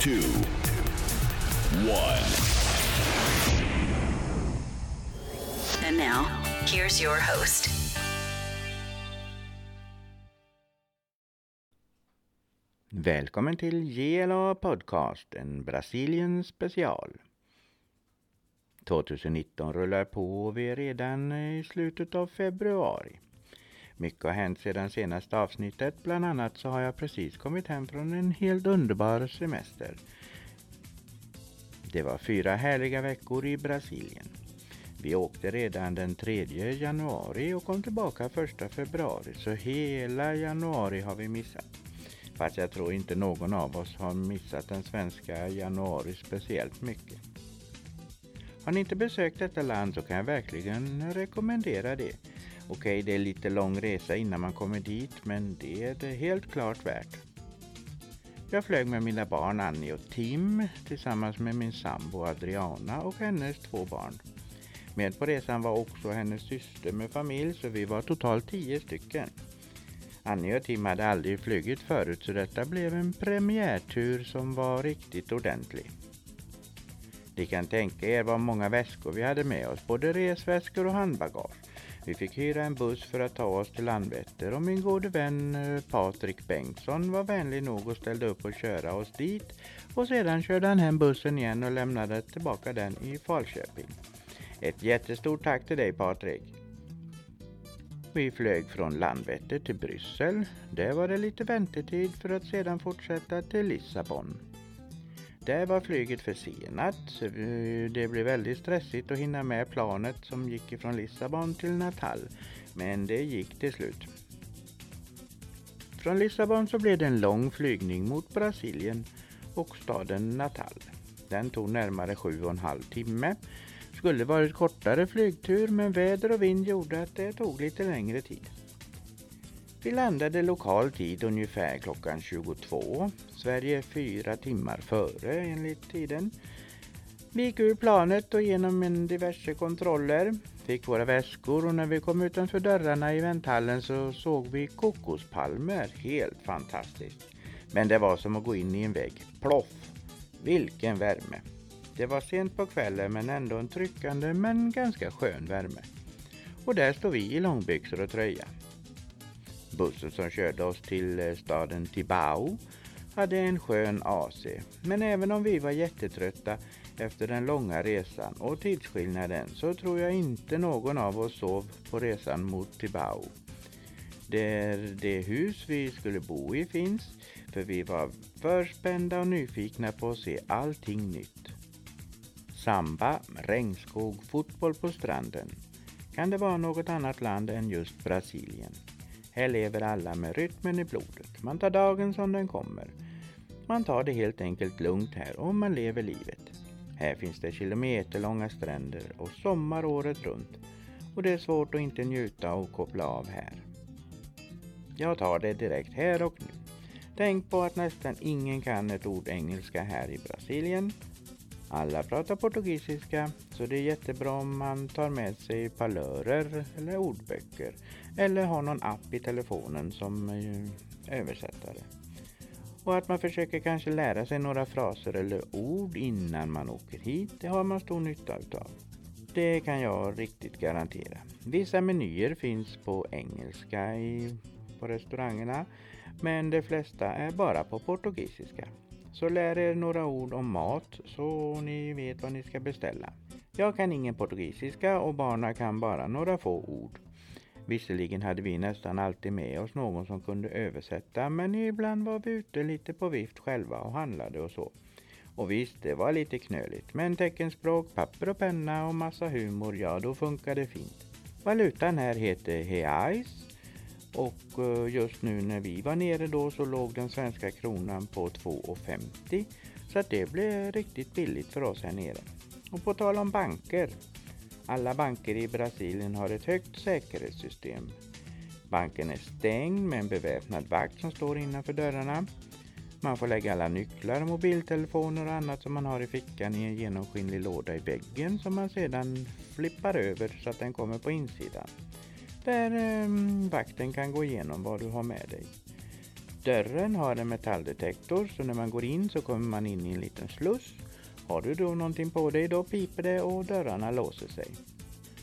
two, one. And now, here's your host. Välkommen till GLA Podcast, en Brasilien special. 2019 rullar på och vi är redan i slutet av februari. Mycket har hänt sedan senaste avsnittet. Bland annat så har jag precis kommit hem från en helt underbar semester. Det var fyra härliga veckor i Brasilien. Vi åkte redan den 3 januari och kom tillbaka 1 februari så hela januari har vi missat. Fast jag tror inte någon av oss har missat den svenska januari speciellt mycket. Har ni inte besökt detta land så kan jag verkligen rekommendera det. Okej, det är lite lång resa innan man kommer dit, men det är det helt klart värt. Jag flög med mina barn Annie och Tim tillsammans med min sambo Adriana och hennes två barn. Med på resan var också hennes syster med familj, så vi var totalt tio stycken. Annie och Tim hade aldrig flugit förut så detta blev en premiärtur som var riktigt ordentlig. Ni kan tänka er vad många väskor vi hade med oss, både resväskor och handbagage. Vi fick hyra en buss för att ta oss till Landvetter och min gode vän eh, Patrik Bengtsson var vänlig nog och ställde upp och köra oss dit och sedan körde han hem bussen igen och lämnade tillbaka den i Falköping. Ett jättestort tack till dig Patrik! Vi flög från Landvetter till Bryssel. Där var det lite väntetid för att sedan fortsätta till Lissabon. Där var flyget försenat. så eh, Det blev väldigt stressigt att hinna med planet som gick ifrån Lissabon till Natal. Men det gick till slut. Från Lissabon så blev det en lång flygning mot Brasilien och staden Natal. Den tog närmare sju och en halv timme. Skulle varit kortare flygtur men väder och vind gjorde att det tog lite längre tid. Vi landade lokal tid ungefär klockan 22. Sverige är fyra timmar före enligt tiden. Vi gick ur planet och genom en diverse kontroller. Fick våra väskor och när vi kom utanför dörrarna i vänthallen så såg vi kokospalmer. Helt fantastiskt. Men det var som att gå in i en vägg. Ploff! Vilken värme! Det var sent på kvällen men ändå en tryckande men ganska skön värme. Och där står vi i långbyxor och tröja. Bussen som körde oss till eh, staden Tibau hade en skön AC. Men även om vi var jättetrötta efter den långa resan och tidsskillnaden så tror jag inte någon av oss sov på resan mot Tibau. Där det hus vi skulle bo i finns, för vi var förspända och nyfikna på att se allting nytt. Samba, regnskog, fotboll på stranden. Kan det vara något annat land än just Brasilien? Här lever alla med rytmen i blodet. Man tar dagen som den kommer. Man tar det helt enkelt lugnt här och man lever livet. Här finns det kilometerlånga stränder och sommar året runt. Och det är svårt att inte njuta och koppla av här. Jag tar det direkt här och nu. Tänk på att nästan ingen kan ett ord engelska här i Brasilien. Alla pratar portugisiska så det är jättebra om man tar med sig palörer eller ordböcker eller har någon app i telefonen som eh, översättare. Och att man försöker kanske lära sig några fraser eller ord innan man åker hit, det har man stor nytta utav. Det kan jag riktigt garantera. Vissa menyer finns på engelska i, på restaurangerna men de flesta är bara på portugisiska. Så lär er några ord om mat så ni vet vad ni ska beställa. Jag kan ingen portugisiska och barnen kan bara några få ord. Visserligen hade vi nästan alltid med oss någon som kunde översätta men ibland var vi ute lite på vift själva och handlade och så. Och visst, det var lite knöligt men teckenspråk, papper och penna och massa humor, ja då funkar det fint. Valutan här heter Heais och eh, just nu när vi var nere då så låg den svenska kronan på 2,50 så att det blev riktigt billigt för oss här nere. Och på tal om banker. Alla banker i Brasilien har ett högt säkerhetssystem. Banken är stängd med en beväpnad vakt som står innanför dörrarna. Man får lägga alla nycklar, mobiltelefoner och annat som man har i fickan i en genomskinlig låda i väggen som man sedan flippar över så att den kommer på insidan. Där ehm, vakten kan gå igenom vad du har med dig. Dörren har en metalldetektor så när man går in så kommer man in i en liten sluss. Har du då någonting på dig då piper det och dörrarna låser sig.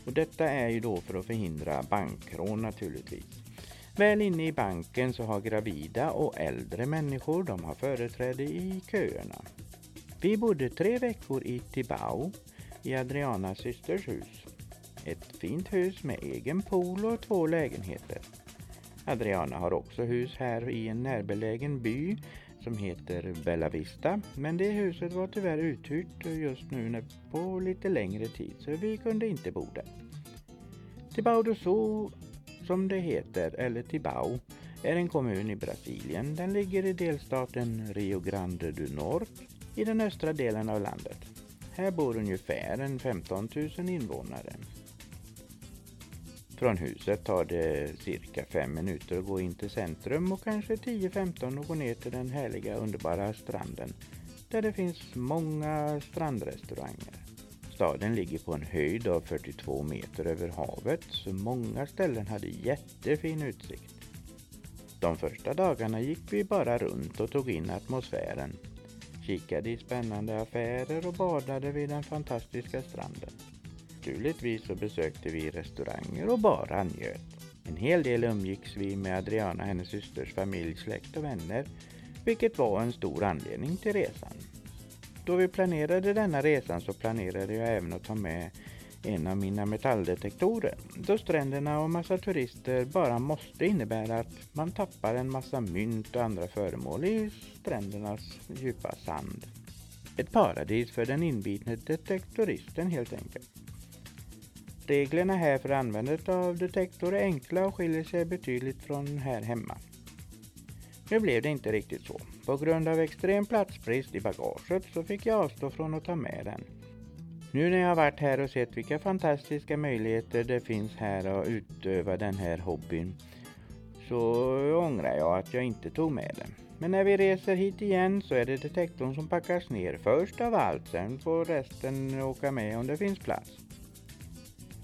Och detta är ju då för att förhindra bankrån naturligtvis. Väl inne i banken så har gravida och äldre människor, de har företräde i köerna. Vi bodde tre veckor i Tibau, i Adrianas systers hus. Ett fint hus med egen pool och två lägenheter. Adriana har också hus här i en närbelägen by som heter Bella Vista. Men det huset var tyvärr uthyrt just nu på lite längre tid så vi kunde inte bo där. Tibau do Sul, som det heter, eller Tibau, är en kommun i Brasilien. Den ligger i delstaten Rio Grande do Norte i den östra delen av landet. Här bor ungefär en 15 000 invånare. Från huset tar det cirka fem minuter att gå in till centrum och kanske 10-15 att gå ner till den härliga underbara stranden där det finns många strandrestauranger. Staden ligger på en höjd av 42 meter över havet så många ställen hade jättefin utsikt. De första dagarna gick vi bara runt och tog in atmosfären. Kikade i spännande affärer och badade vid den fantastiska stranden. Naturligtvis så besökte vi restauranger och bara njöt. En hel del umgicks vi med Adriana, hennes systers familj, släkt och vänner, vilket var en stor anledning till resan. Då vi planerade denna resan så planerade jag även att ta med en av mina metalldetektorer. Då stränderna och massa turister bara måste innebära att man tappar en massa mynt och andra föremål i strändernas djupa sand. Ett paradis för den inbitne detektoristen helt enkelt. Reglerna här för användandet av detektor är enkla och skiljer sig betydligt från här hemma. Nu blev det inte riktigt så. På grund av extrem platsbrist i bagaget så fick jag avstå från att ta med den. Nu när jag varit här och sett vilka fantastiska möjligheter det finns här att utöva den här hobbyn så ångrar jag att jag inte tog med den. Men när vi reser hit igen så är det detektorn som packas ner först av allt. Sen får resten åka med om det finns plats.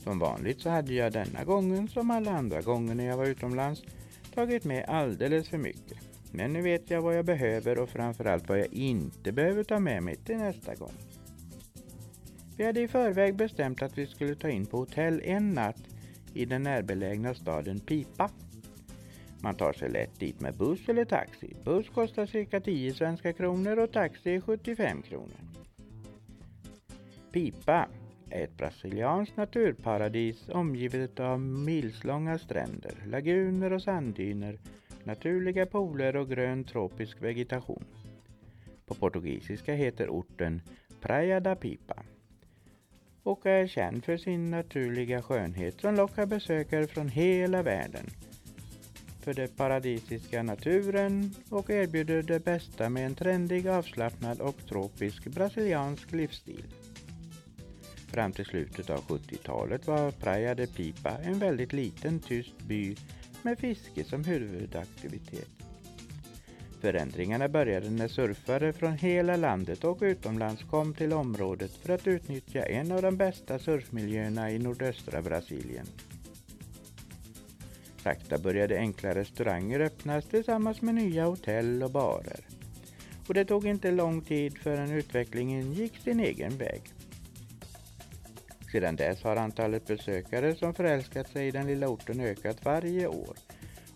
Som vanligt så hade jag denna gången, som alla andra gånger när jag var utomlands, tagit med alldeles för mycket. Men nu vet jag vad jag behöver och framförallt vad jag inte behöver ta med mig till nästa gång. Vi hade i förväg bestämt att vi skulle ta in på hotell en natt i den närbelägna staden Pipa. Man tar sig lätt dit med buss eller taxi. Buss kostar cirka 10 svenska kronor och taxi 75 kronor. Pipa ett brasilianskt naturparadis omgivet av milslånga stränder, laguner och sanddyner, naturliga pooler och grön tropisk vegetation. På portugisiska heter orten Praia da Pipa och är känd för sin naturliga skönhet som lockar besökare från hela världen för den paradisiska naturen och erbjuder det bästa med en trendig, avslappnad och tropisk brasiliansk livsstil. Fram till slutet av 70-talet var Praia de Pipa en väldigt liten tyst by med fiske som huvudaktivitet. Förändringarna började när surfare från hela landet och utomlands kom till området för att utnyttja en av de bästa surfmiljöerna i nordöstra Brasilien. Sakta började enkla restauranger öppnas tillsammans med nya hotell och barer. Och det tog inte lång tid förrän utvecklingen gick sin egen väg. Sedan dess har antalet besökare som förälskat sig i den lilla orten ökat varje år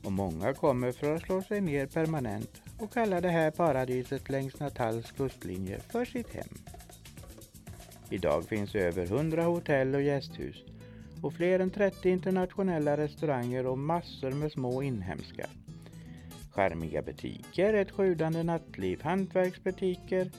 och många kommer för att slå sig ner permanent och kallar det här paradiset längs Natals kustlinje för sitt hem. Idag finns över 100 hotell och gästhus och fler än 30 internationella restauranger och massor med små inhemska. Charmiga butiker, ett sjudande nattliv, hantverksbutiker,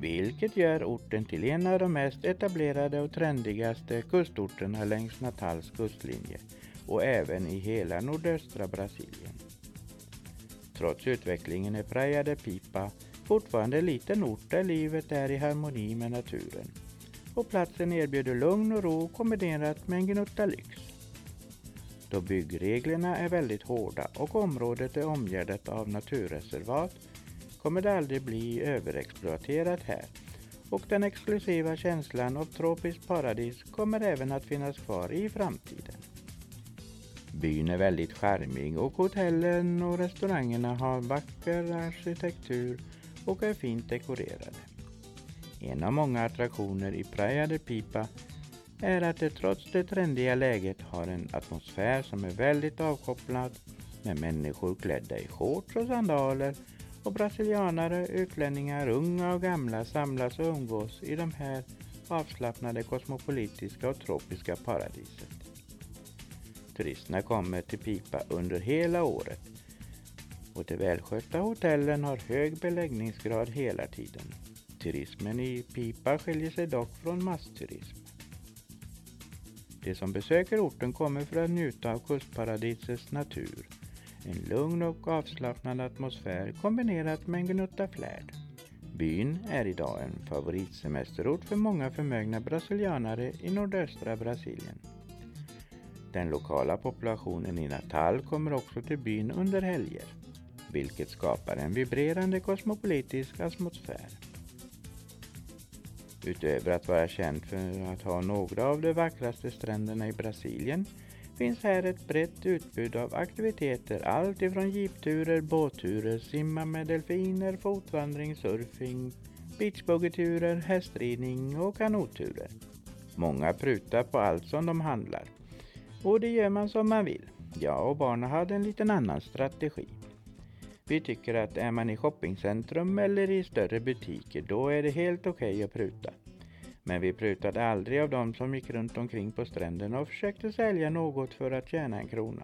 vilket gör orten till en av de mest etablerade och trendigaste kustorterna längs Natals kustlinje och även i hela nordöstra Brasilien. Trots utvecklingen är Praia de Pipa fortfarande en liten ort där livet är i harmoni med naturen och platsen erbjuder lugn och ro kombinerat med en gnutta lyx. Då byggreglerna är väldigt hårda och området är omgärdat av naturreservat kommer det aldrig bli överexploaterat här och den exklusiva känslan av tropiskt paradis kommer även att finnas kvar i framtiden. Byn är väldigt charmig och hotellen och restaurangerna har vacker arkitektur och är fint dekorerade. En av många attraktioner i Praia de Pipa är att det trots det trendiga läget har en atmosfär som är väldigt avkopplad med människor klädda i shorts och sandaler och brasilianare, utlänningar, unga och gamla samlas och umgås i de här avslappnade kosmopolitiska och tropiska paradiset. Turisterna kommer till Pipa under hela året och de välskötta hotellen har hög beläggningsgrad hela tiden. Turismen i Pipa skiljer sig dock från massturism. De som besöker orten kommer för att njuta av kustparadisets natur. En lugn och avslappnad atmosfär kombinerat med en gnutta flärd. Byn är idag en favoritsemesterort för många förmögna brasilianare i nordöstra Brasilien. Den lokala populationen i Natal kommer också till byn under helger, vilket skapar en vibrerande kosmopolitisk atmosfär. Utöver att vara känd för att ha några av de vackraste stränderna i Brasilien finns här ett brett utbud av aktiviteter allt ifrån jeepturer, båtturer, simma med delfiner, fotvandring, surfing, beachbuggeturer, hästridning och kanotturer. Många prutar på allt som de handlar. Och det gör man som man vill. Jag och barnen hade en liten annan strategi. Vi tycker att är man i shoppingcentrum eller i större butiker då är det helt okej okay att pruta. Men vi prutade aldrig av dem som gick runt omkring på stränderna och försökte sälja något för att tjäna en krona.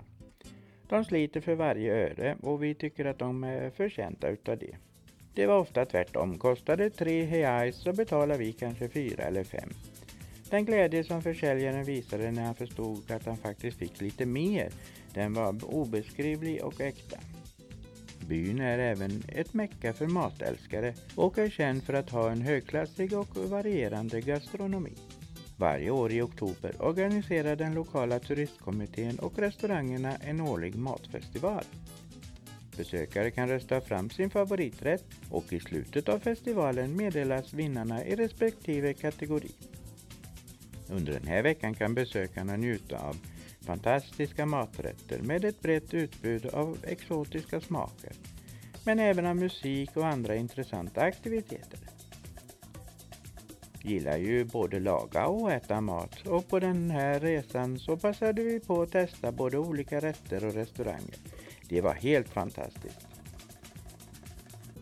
De sliter för varje öre och vi tycker att de är förtjänta utav det. Det var ofta tvärtom. Kostade tre heais så betalar vi kanske fyra eller fem. Den glädje som försäljaren visade när han förstod att han faktiskt fick lite mer, den var obeskrivlig och äkta. Byn är även ett mecka för matälskare och är känd för att ha en högklassig och varierande gastronomi. Varje år i oktober organiserar den lokala turistkommittén och restaurangerna en årlig matfestival. Besökare kan rösta fram sin favoriträtt och i slutet av festivalen meddelas vinnarna i respektive kategori. Under den här veckan kan besökarna njuta av fantastiska maträtter med ett brett utbud av exotiska smaker, men även av musik och andra intressanta aktiviteter. Gillar ju både laga och äta mat och på den här resan så passade vi på att testa både olika rätter och restauranger. Det var helt fantastiskt.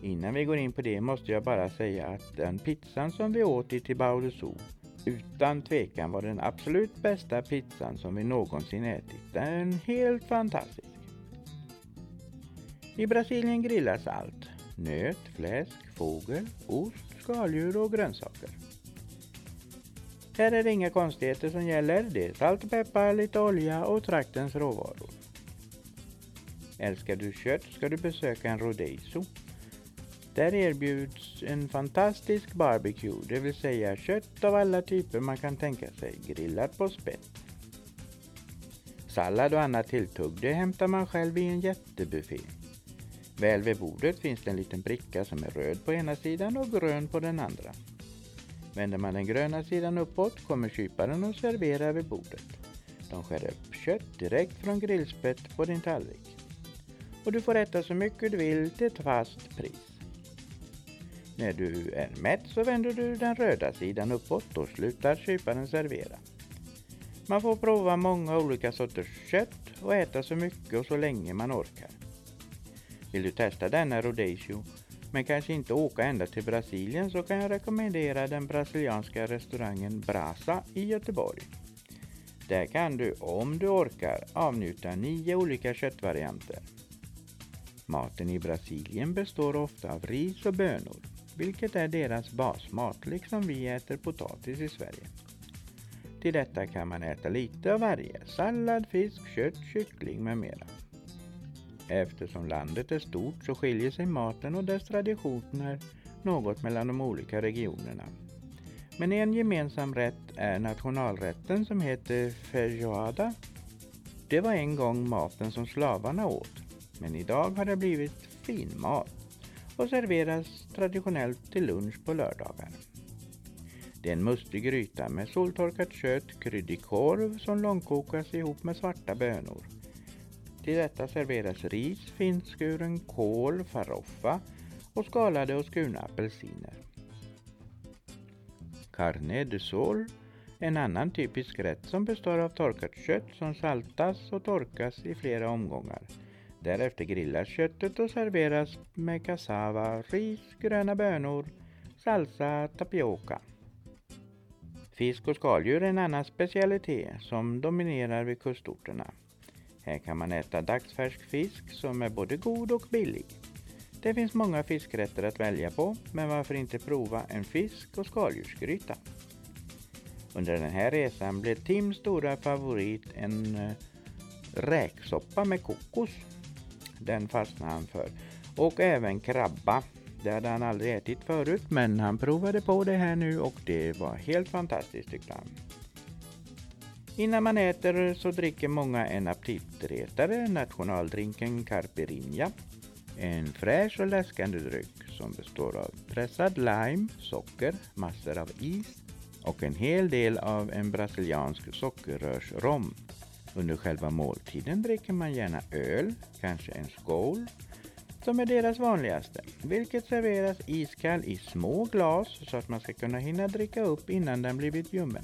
Innan vi går in på det måste jag bara säga att den pizzan som vi åt i Tibau utan tvekan var den absolut bästa pizzan som vi någonsin ätit. Den är helt fantastisk. I Brasilien grillas allt. Nöt, fläsk, fågel, ost, skaldjur och grönsaker. Här är det inga konstigheter som gäller. Det är salt och peppar, lite olja och traktens råvaror. Älskar du kött ska du besöka en rodeiso där erbjuds en fantastisk barbecue, det vill säga kött av alla typer man kan tänka sig, grillat på spett. Sallad och annat tilltugg, det hämtar man själv i en jättebuffé. Väl vid bordet finns det en liten bricka som är röd på ena sidan och grön på den andra. Vänder man den gröna sidan uppåt kommer kyparen och serverar vid bordet. De skär upp kött direkt från grillspett på din tallrik. Och du får äta så mycket du vill till ett fast pris. När du är mätt så vänder du den röda sidan uppåt och slutar kyparen servera. Man får prova många olika sorters kött och äta så mycket och så länge man orkar. Vill du testa denna Rodecio men kanske inte åka ända till Brasilien så kan jag rekommendera den brasilianska restaurangen Brasa i Göteborg. Där kan du, om du orkar, avnjuta nio olika köttvarianter. Maten i Brasilien består ofta av ris och bönor vilket är deras basmat, liksom vi äter potatis i Sverige. Till detta kan man äta lite av varje, sallad, fisk, kött, kyckling med mera. Eftersom landet är stort så skiljer sig maten och dess traditioner något mellan de olika regionerna. Men en gemensam rätt är nationalrätten som heter feijoada. Det var en gång maten som slavarna åt, men idag har det blivit finmat och serveras traditionellt till lunch på lördagar. Det är en mustig gryta med soltorkat kött, kryddig korv som långkokas ihop med svarta bönor. Till detta serveras ris, finskuren kål, faroffa och skalade och skurna apelsiner. Carne de sol, en annan typisk rätt som består av torkat kött som saltas och torkas i flera omgångar. Därefter grillas köttet och serveras med cassava, ris, gröna bönor, salsa, tapioca. Fisk och skaldjur är en annan specialitet som dominerar vid kustorterna. Här kan man äta dagsfärsk fisk som är både god och billig. Det finns många fiskrätter att välja på, men varför inte prova en fisk och skaldjursgryta? Under den här resan blev Tims stora favorit en eh, räksoppa med kokos. Den fastnade han för. Och även krabba. Det hade han aldrig ätit förut, men han provade på det här nu och det var helt fantastiskt tyckte han. Innan man äter så dricker många en aptitretare, nationaldrinken carpirinha. En fräsch och läskande dryck som består av pressad lime, socker, massor av is och en hel del av en brasiliansk sockerrörsrom. Under själva måltiden dricker man gärna öl, kanske en skål, som är deras vanligaste, vilket serveras iskall i små glas så att man ska kunna hinna dricka upp innan den blivit ljummen.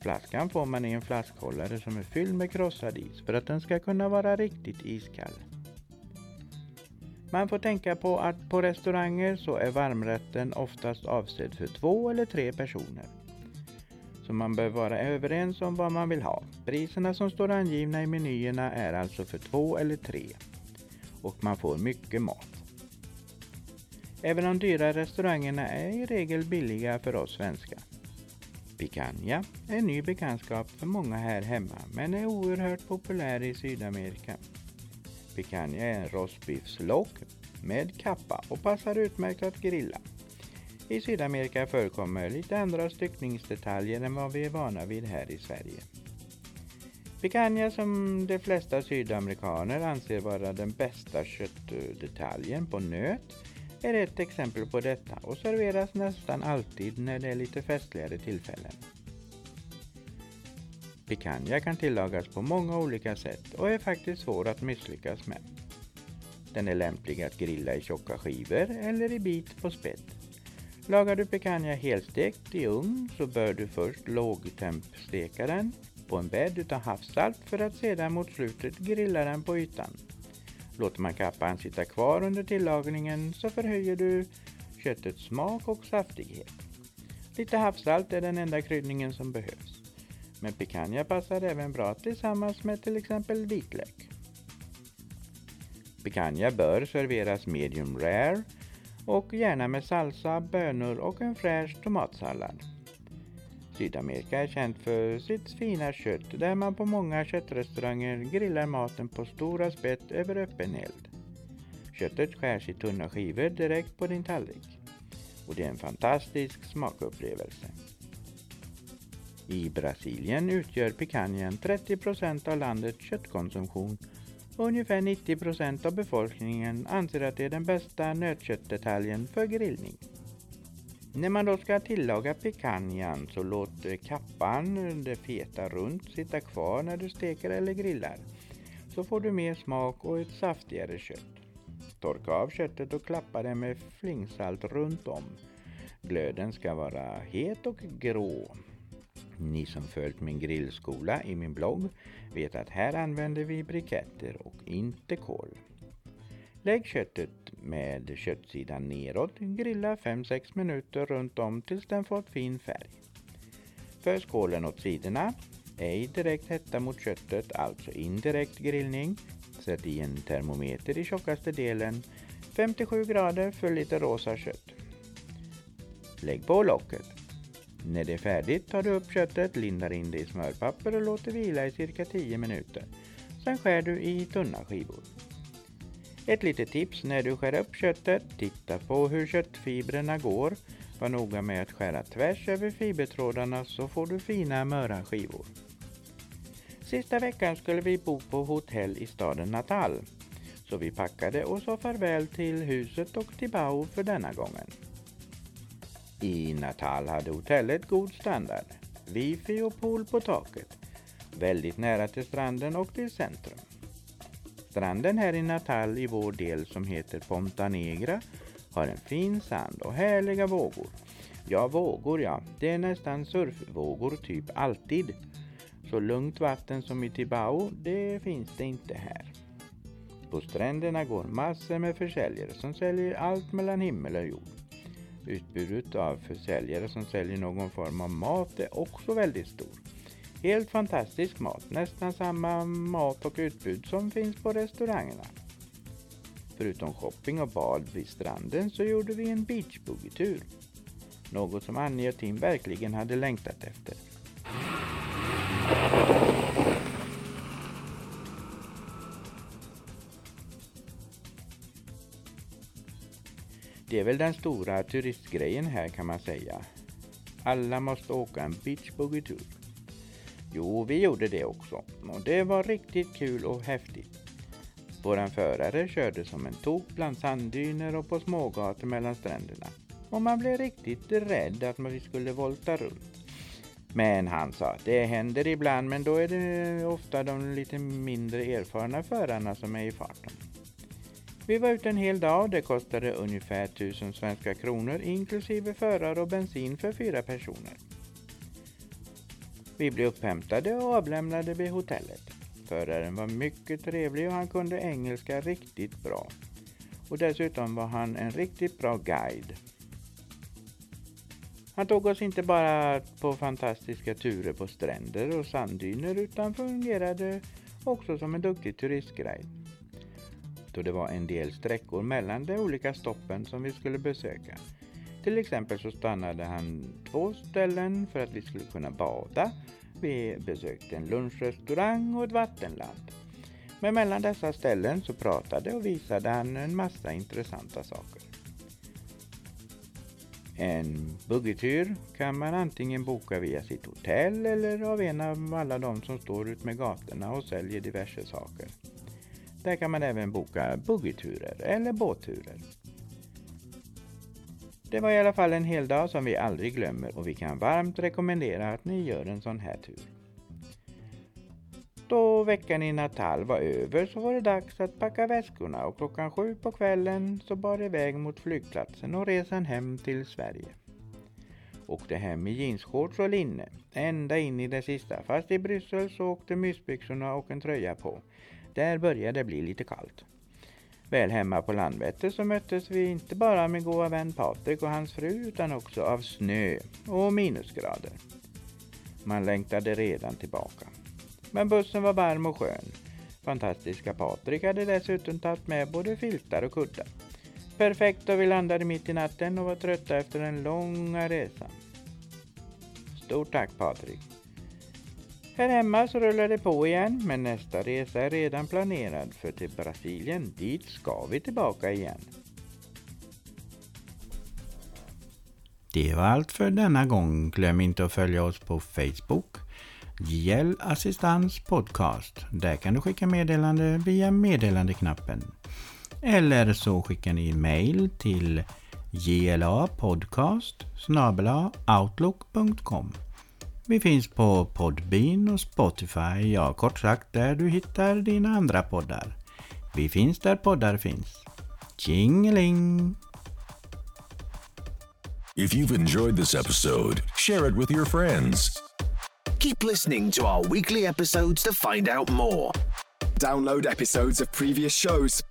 Flaskan får man i en flaskhållare som är fylld med krossad is för att den ska kunna vara riktigt iskall. Man får tänka på att på restauranger så är varmrätten oftast avsedd för två eller tre personer. Så man bör vara överens om vad man vill ha. Priserna som står angivna i menyerna är alltså för två eller tre. Och man får mycket mat. Även de dyra restaurangerna är i regel billiga för oss svenskar. Picanha är en ny bekantskap för många här hemma men är oerhört populär i Sydamerika. Picanha är en rostbiffslock med kappa och passar utmärkt att grilla. I Sydamerika förekommer lite andra styckningsdetaljer än vad vi är vana vid här i Sverige. Picanha som de flesta sydamerikaner anser vara den bästa köttdetaljen på nöt är ett exempel på detta och serveras nästan alltid när det är lite festligare tillfällen. Picanha kan tillagas på många olika sätt och är faktiskt svår att misslyckas med. Den är lämplig att grilla i tjocka skivor eller i bit på spett. Lagar du picanha helstekt i ugn så bör du först lågtempsteka den på en bädd utav havssalt för att sedan mot slutet grilla den på ytan. Låter man kappan sitta kvar under tillagningen så förhöjer du köttets smak och saftighet. Lite havssalt är den enda kryddningen som behövs. Men picanha passar även bra tillsammans med till exempel vitlök. Picanha bör serveras medium rare och gärna med salsa, bönor och en fräsch tomatsallad. Sydamerika är känt för sitt fina kött där man på många köttrestauranger grillar maten på stora spett över öppen eld. Köttet skärs i tunna skivor direkt på din tallrik. Och det är en fantastisk smakupplevelse. I Brasilien utgör picanjen 30% av landets köttkonsumtion ungefär 90% av befolkningen anser att det är den bästa nötköttdetaljen för grillning. När man då ska tillaga picanhan så låt kappan, det feta runt, sitta kvar när du steker eller grillar. Så får du mer smak och ett saftigare kött. Torka av köttet och klappa det med flingsalt runt om. Glöden ska vara het och grå. Ni som följt min grillskola i min blogg vet att här använder vi briketter och inte kol. Lägg köttet med köttsidan neråt, grilla 5-6 minuter runt om tills den fått fin färg. För skålen åt sidorna, ej direkt hetta mot köttet, alltså indirekt grillning. Sätt i en termometer i tjockaste delen, 57 grader för lite rosa kött. Lägg på locket. När det är färdigt tar du upp köttet, lindar in det i smörpapper och låter vila i cirka 10 minuter. Sen skär du i tunna skivor. Ett litet tips när du skär upp köttet, titta på hur köttfibrerna går. Var noga med att skära tvärs över fibertrådarna så får du fina möra skivor. Sista veckan skulle vi bo på hotell i staden Natal. Så vi packade och sa farväl till huset och till Bau för denna gången. I Natal hade hotellet god standard. Wifi och pool på taket. Väldigt nära till stranden och till centrum. Stranden här i Natal i vår del som heter Ponta Negra har en fin sand och härliga vågor. Ja, vågor ja. Det är nästan surfvågor typ alltid. Så lugnt vatten som i Tibau, det finns det inte här. På stränderna går massor med försäljare som säljer allt mellan himmel och jord. Utbudet av försäljare som säljer någon form av mat är också väldigt stor. Helt fantastisk mat, nästan samma mat och utbud som finns på restaurangerna. Förutom shopping och bad vid stranden så gjorde vi en beachboogie-tur. Något som Annie och Tim verkligen hade längtat efter. Det är väl den stora turistgrejen här kan man säga. Alla måste åka en beachboogie-tur. Jo, vi gjorde det också och det var riktigt kul och häftigt. Våran förare körde som en tok bland sanddyner och på smågator mellan stränderna och man blev riktigt rädd att vi skulle volta runt. Men han sa att det händer ibland men då är det ofta de lite mindre erfarna förarna som är i farten. Vi var ute en hel dag. Det kostade ungefär 1000 svenska kronor inklusive förare och bensin för fyra personer. Vi blev upphämtade och avlämnade vid hotellet. Föraren var mycket trevlig och han kunde engelska riktigt bra. Och dessutom var han en riktigt bra guide. Han tog oss inte bara på fantastiska turer på stränder och sanddyner utan fungerade också som en duktig turistguide. Då det var en del sträckor mellan de olika stoppen som vi skulle besöka. Till exempel så stannade han två ställen för att vi skulle kunna bada. Vi besökte en lunchrestaurang och ett vattenland. Men mellan dessa ställen så pratade och visade han en massa intressanta saker. En buggytur kan man antingen boka via sitt hotell eller av en av alla de som står ut med gatorna och säljer diverse saker. Där kan man även boka buggyturer eller båtturer. Det var i alla fall en hel dag som vi aldrig glömmer och vi kan varmt rekommendera att ni gör en sån här tur. Då veckan i Natal var över så var det dags att packa väskorna och klockan sju på kvällen så bar det iväg mot flygplatsen och resan hem till Sverige. Åkte hem i jeansshorts och linne, ända in i det sista. Fast i Bryssel så åkte mysbyxorna och en tröja på. Där började det bli lite kallt. Väl hemma på Landvetter så möttes vi inte bara med goda vän Patrik och hans fru utan också av snö och minusgrader. Man längtade redan tillbaka. Men bussen var varm och skön. Fantastiska Patrik hade dessutom tagit med både filtar och kuddar. Perfekt då vi landade mitt i natten och var trötta efter den långa resan. Stort tack Patrik! Här hemma så rullar det på igen, men nästa resa är redan planerad för till Brasilien. Dit ska vi tillbaka igen. Det var allt för denna gång. Glöm inte att följa oss på Facebook. JL Assistans Podcast. Där kan du skicka meddelande via meddelandeknappen. Eller så skickar ni mail till glapodcast outlook.com vi finns på Podbean och Spotify, ja kort sagt där du hittar dina andra poddar. Vi finns där poddar finns. Tjingeling! If you've enjoyed this episode, share it with your friends. Keep listening to our weekly episodes to find out more. Download episodes of previous shows